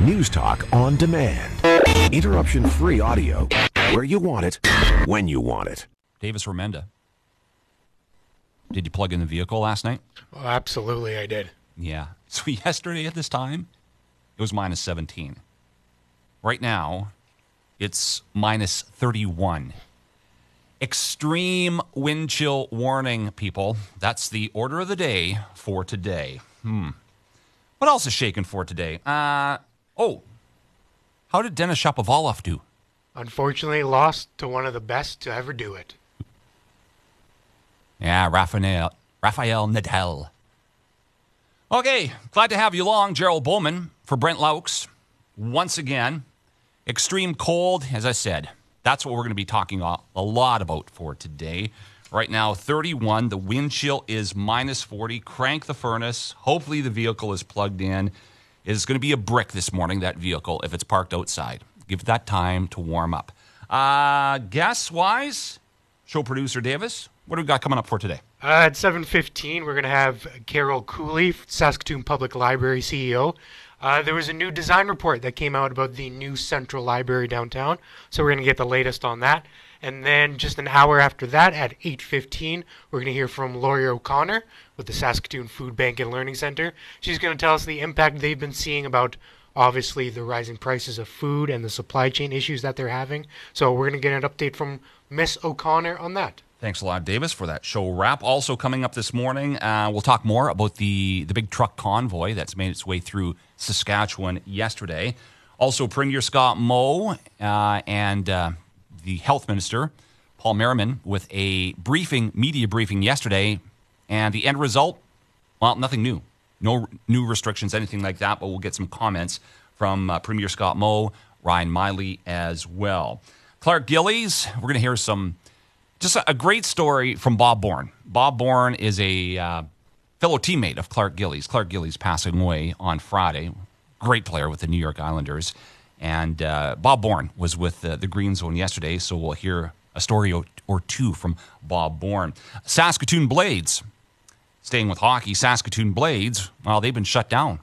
News Talk on demand. Interruption free audio where you want it, when you want it. Davis Remenda. Did you plug in the vehicle last night? Well, absolutely, I did. Yeah. So yesterday at this time, it was minus 17. Right now, it's minus 31. Extreme wind chill warning, people. That's the order of the day for today. Hmm. What else is shaking for today? Uh, oh, how did Denis Shapovalov do? Unfortunately, lost to one of the best to ever do it. Yeah, Rafael, Rafael Nadal. Okay, glad to have you along, Gerald Bauman for Brent Loucks. Once again, extreme cold, as I said, that's what we're going to be talking a lot about for today. Right now, 31. The wind chill is minus 40. Crank the furnace. Hopefully, the vehicle is plugged in. It's going to be a brick this morning, that vehicle, if it's parked outside. Give that time to warm up. Uh, guess wise, show producer Davis, what do we got coming up for today? Uh, at 7.15, we're going to have Carol Cooley, Saskatoon Public Library CEO. Uh, there was a new design report that came out about the new central library downtown, so we're going to get the latest on that. And then just an hour after that, at 8.15, we're going to hear from Laurie O'Connor with the Saskatoon Food Bank and Learning Center. She's going to tell us the impact they've been seeing about, obviously, the rising prices of food and the supply chain issues that they're having. So we're going to get an update from Miss O'Connor on that. Thanks a lot, Davis, for that show wrap. Also coming up this morning, uh, we'll talk more about the, the big truck convoy that's made its way through Saskatchewan yesterday. Also, Premier Scott Moe uh, and uh, the health minister, Paul Merriman, with a briefing, media briefing yesterday. And the end result, well, nothing new. No new restrictions, anything like that, but we'll get some comments from uh, Premier Scott Moe, Ryan Meili as well. Clark Gillies, we're going to hear some, just a, great story from Bob Bourne. Bob Bourne is a uh, fellow teammate of Clark Gillies. Clark Gillies passing away on Friday. Great player with the New York Islanders. And uh, Bob Bourne was with the, the Green Zone yesterday, so we'll hear a story or two from Bob Bourne. Saskatoon Blades, staying with hockey, Saskatoon Blades, well, they've been shut down.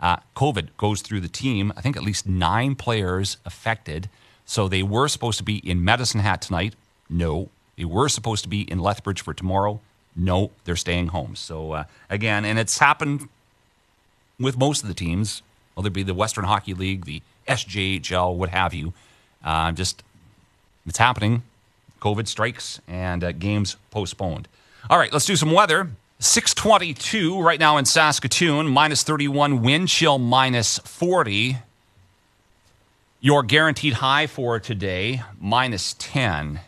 Uh, COVID goes through the team. I think at least nine players affected. So they were supposed to be in Medicine Hat tonight. No. They were supposed to be in Lethbridge for tomorrow. No, they're staying home. So uh, again, and it's happened with most of the teams, whether it be the Western Hockey League, the SJHL, what have you. Uh, just it's happening. COVID strikes and uh, games postponed. All right, let's do some weather. 622 right now in Saskatoon, minus 31, wind chill minus 40. Your guaranteed high for today, minus 10.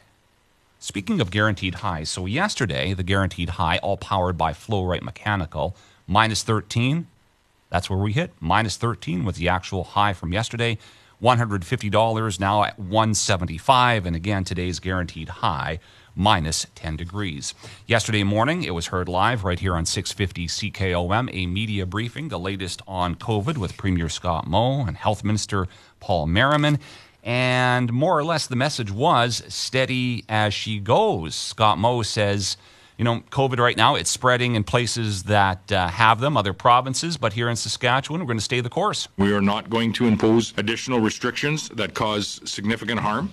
Speaking of guaranteed highs, so yesterday, the guaranteed high, all powered by Flow Mechanical, minus 13. That's where we hit minus 13 with the actual high from yesterday. $150 now at 175 and again today's guaranteed high minus 10 degrees. Yesterday morning it was heard live right here on 650 CKOM a media briefing the latest on COVID with Premier Scott Moe and Health Minister Paul Merriman and more or less the message was steady as she goes. Scott Moe says you know, COVID right now, it's spreading in places that uh, have them, other provinces, but here in Saskatchewan, we're going to stay the course. We are not going to impose additional restrictions that cause significant harm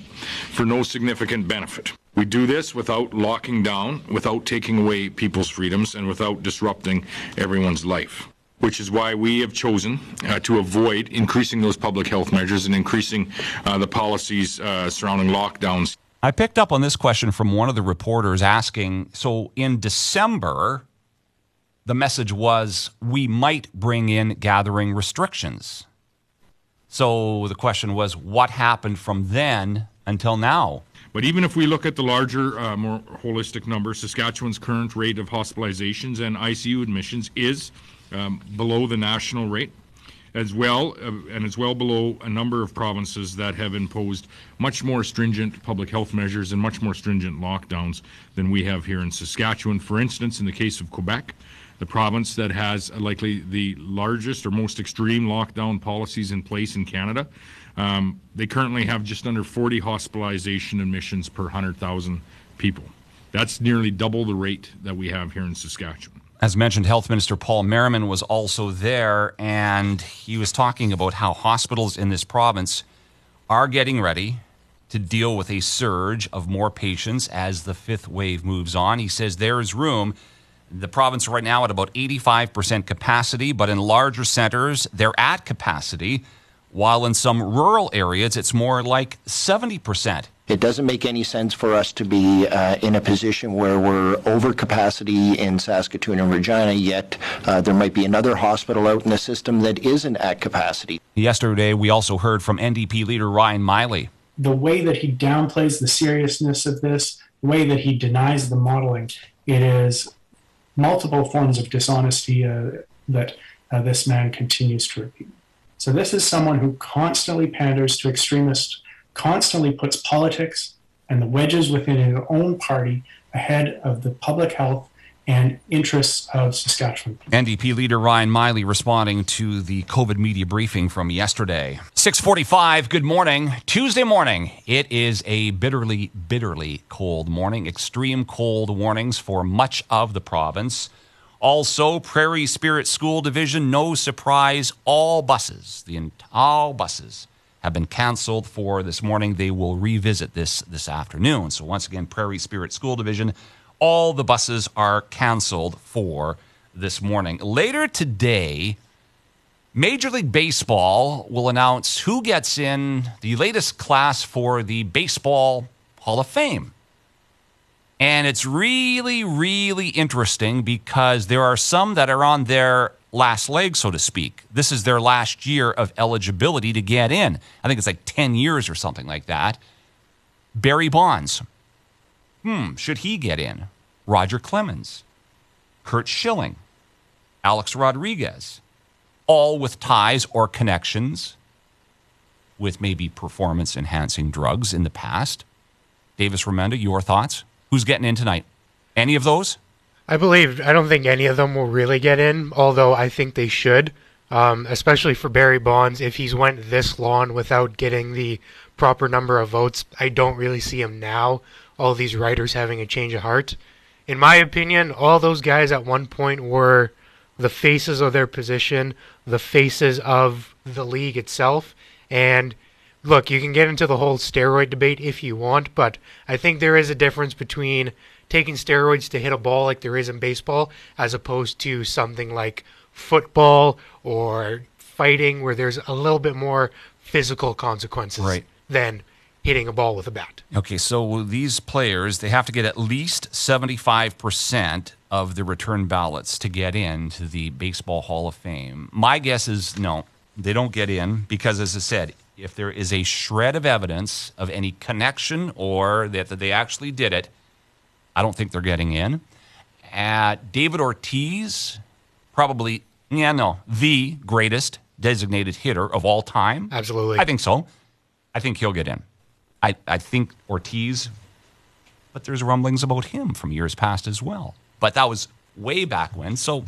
for no significant benefit. We do this without locking down, without taking away people's freedoms, and without disrupting everyone's life which is why we have chosen uh, to avoid increasing those public health measures and increasing uh, the policies uh, surrounding lockdowns. I picked up on this question from one of the reporters asking so in December, the message was we might bring in gathering restrictions. So the question was what happened from then until now? But even if we look at the larger, uh, more holistic numbers, Saskatchewan's current rate of hospitalizations and ICU admissions is um, below the national rate as well, uh, and as well below a number of provinces that have imposed much more stringent public health measures and much more stringent lockdowns than we have here in Saskatchewan. For instance, in the case of Quebec, the province that has likely the largest or most extreme lockdown policies in place in Canada, um, they currently have just under 40 hospitalization admissions per 100,000 people. That's nearly double the rate that we have here in Saskatchewan. As mentioned, Health Minister Paul Merriman was also there, and he was talking about how hospitals in this province are getting ready to deal with a surge of more patients as the fifth wave moves on. He says there is room. The province right now at about 85% capacity, but in larger centers, they're at capacity, while in some rural areas, it's more like 70%. It doesn't make any sense for us to be uh, in a position where we're over capacity in Saskatoon and Regina, yet uh, there might be another hospital out in the system that isn't at capacity. Yesterday, we also heard from NDP leader Ryan Meili. The way that he downplays the seriousness of this, the way that he denies the modeling, it is multiple forms of dishonesty uh, that uh, this man continues to repeat. So, this is someone who constantly panders to extremists constantly puts politics and the wedges within his own party ahead of the public health and interests of Saskatchewan. NDP leader Ryan Meili responding to the COVID media briefing from yesterday. 6:45, good morning. Tuesday morning. It is a bitterly bitterly cold morning. Extreme cold warnings for much of the province. Also, Prairie Spirit School Division, no surprise, all buses, the all buses have been canceled for this morning. They will revisit this this afternoon. So once again, Prairie Spirit School Division, all the buses are canceled for this morning. Later today, Major League Baseball will announce who gets in the latest class for the Baseball Hall of Fame. And it's really, really interesting because there are some that are on their last leg, so to speak. This is their last year of eligibility to get in. I think it's like 10 years or something like that. Barry Bonds. Hmm, should he get in? Roger Clemens, Curt Schilling, Alex Rodriguez, all with ties or connections with maybe performance enhancing drugs in the past. Davis Remenda, your thoughts? Who's getting in tonight? Any of those? I believe I don't think any of them will really get in, although I think they should. Um, especially for Barry Bonds, if he's went this long without getting the proper number of votes, I don't really see him now. All these writers having a change of heart. In my opinion, all those guys at one point were the faces of their position, the faces of the league itself, and look, you can get into the whole steroid debate if you want, but I think there is a difference between taking steroids to hit a ball like there is in baseball, as opposed to something like football or fighting where there's a little bit more physical consequences right. than hitting a ball with a bat. Okay, so these players, they have to get at least 75% of the return ballots to get into the Baseball Hall of Fame. My guess is no, they don't get in because, as I said, if there is a shred of evidence of any connection or that, that they actually did it, I don't think they're getting in. At David Ortiz, probably, yeah, no, the greatest designated hitter of all time. Absolutely. I think so. I think he'll get in. I, I think Ortiz, but there's rumblings about him from years past as well. But that was way back when. So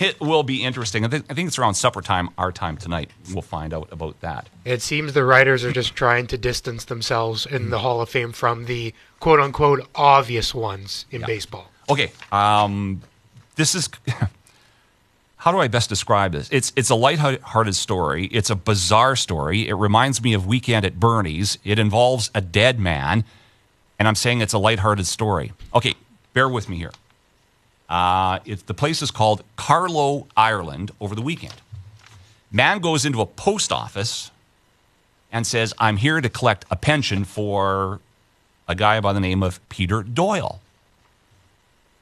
it will be interesting. I think, I think it's around supper time, our time tonight. We'll find out about that. It seems the writers are just trying to distance themselves in the Hall of Fame from the quote unquote obvious ones in Yeah. baseball. Okay. Um, this is. How do I best describe this? It's it's a lighthearted story. It's a bizarre story. It reminds me of Weekend at Bernie's. It involves a dead man, and I'm saying it's a lighthearted story. Okay, bear with me here. Uh, the place is called Carlow, Ireland. Over the weekend, man goes into a post office and says, "I'm here to collect a pension for a guy by the name of Peter Doyle."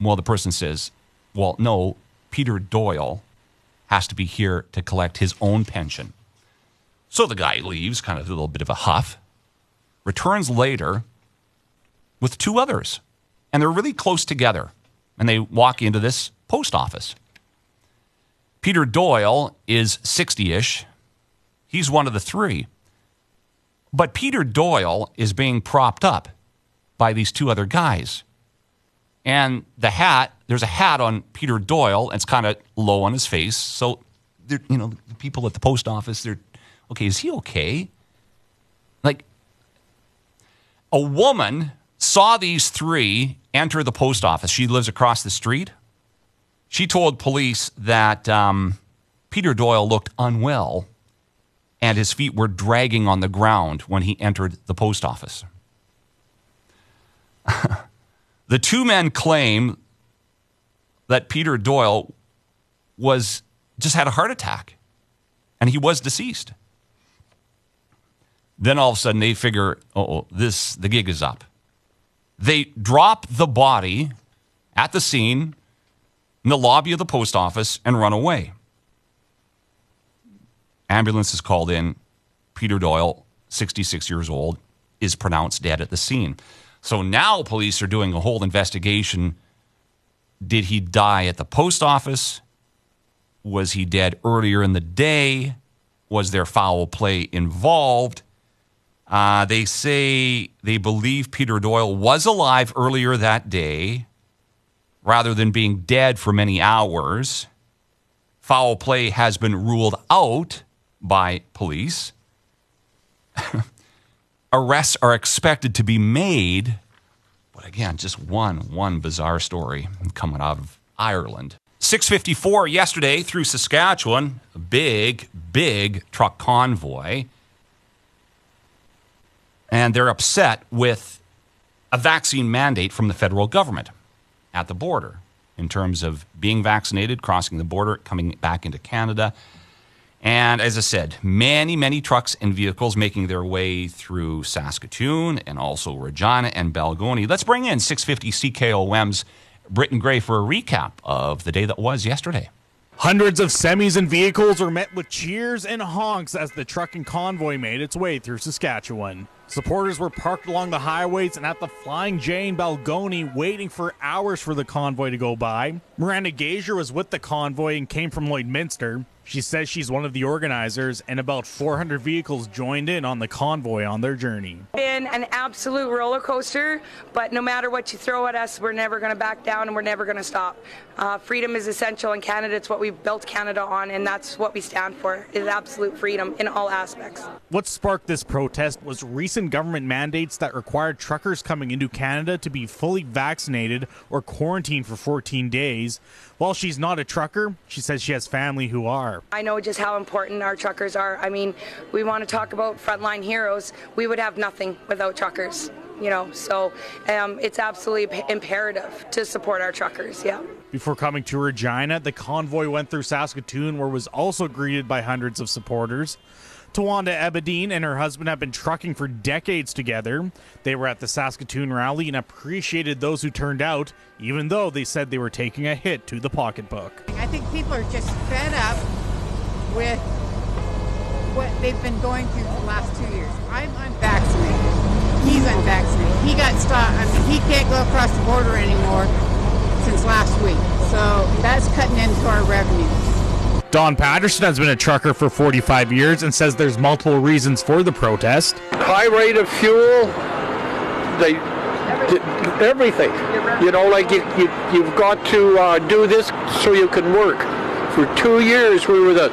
Well, the person says, Well, no, Peter Doyle has to be here to collect his own pension. So the guy leaves, kind of a little bit of a huff, returns later with two others. And they're really close together. And they walk into this post office. Peter Doyle is 60 ish. He's one of the three. But Peter Doyle is being propped up by these two other guys. And the hat, there's a hat on Peter Doyle, and it's kind of low on his face. So, you know, the people at the post office, they're, okay, is he okay? Like, a woman saw these three enter the post office. She lives across the street. She told police that um, Peter Doyle looked unwell and his feet were dragging on the ground when he entered the post office. the two men claim that Peter Doyle was just had a heart attack and he was deceased. Then all of a sudden they figure, oh, this the gig is up. They drop the body at the scene in the lobby of the post office and run away. Ambulance is called in. Peter Doyle, 66 years old, is pronounced dead at the scene. So now police are doing a whole investigation. Did he die at the post office? Was he dead earlier in the day? Was there foul play involved? Uh, they say they believe Peter Doyle was alive earlier that day rather than being dead for many hours. Foul play has been ruled out by police. Arrests are expected to be made. But again, just one one bizarre story coming out of Ireland. 654 yesterday through Saskatchewan, a big, big truck convoy. And they're upset with a vaccine mandate from the federal government at the border in terms of being vaccinated, crossing the border, coming back into Canada. And as I said, many, many trucks and vehicles making their way through Saskatoon and also Regina and Balgonie. Let's bring in 650 CKOM's Britton Gray for a recap of the day that was yesterday. Hundreds of semis and vehicles were met with cheers and honks as the trucking convoy made its way through Saskatchewan. Supporters were parked along the highways and at the Flying J in Balgonie waiting for hours for the convoy to go by. Miranda Gager was with the convoy and came from Lloydminster. She says she's one of the organizers, and about 400 vehicles joined in on the convoy on their journey. Been an absolute roller coaster, but no matter what you throw at us, we're never going to back down and we're never going to stop. Uh, freedom is essential in Canada. It's what we've built Canada on, and that's what we stand for: is absolute freedom in all aspects. What sparked this protest was recent government mandates that required truckers coming into Canada to be fully vaccinated or quarantined for 14 days. While she's not a trucker, she says she has family who are. I know just how important our truckers are. I mean, we want to talk about frontline heroes. We would have nothing without truckers, you know, so um, it's absolutely imperative to support our truckers, yeah. Before coming to Regina, the convoy went through Saskatoon, where was also greeted by hundreds of supporters. Tawanda Ebedine and her husband have been trucking for decades together. They were at the Saskatoon rally and appreciated those who turned out, even though they said they were taking a hit to the pocketbook. I think people are just fed up with what they've been going through for the last two years. I'm unvaccinated. He's unvaccinated. He got stopped. I mean, he can't go across the border anymore since last week. So that's cutting into our revenues. Don Patterson has been a trucker for 45 years and says there's multiple reasons for the protest. High rate of fuel, they, everything. You know, like you, you, you've got to uh, do this so you can work. For two years, we were the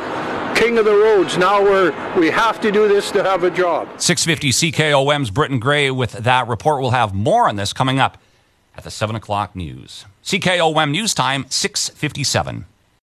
king of the roads. Now we're we have to do this to have a job. 650 CKOM's Britton Gray with that report. We'll have more on this coming up at the 7 o'clock news. CKOM News Time, 657.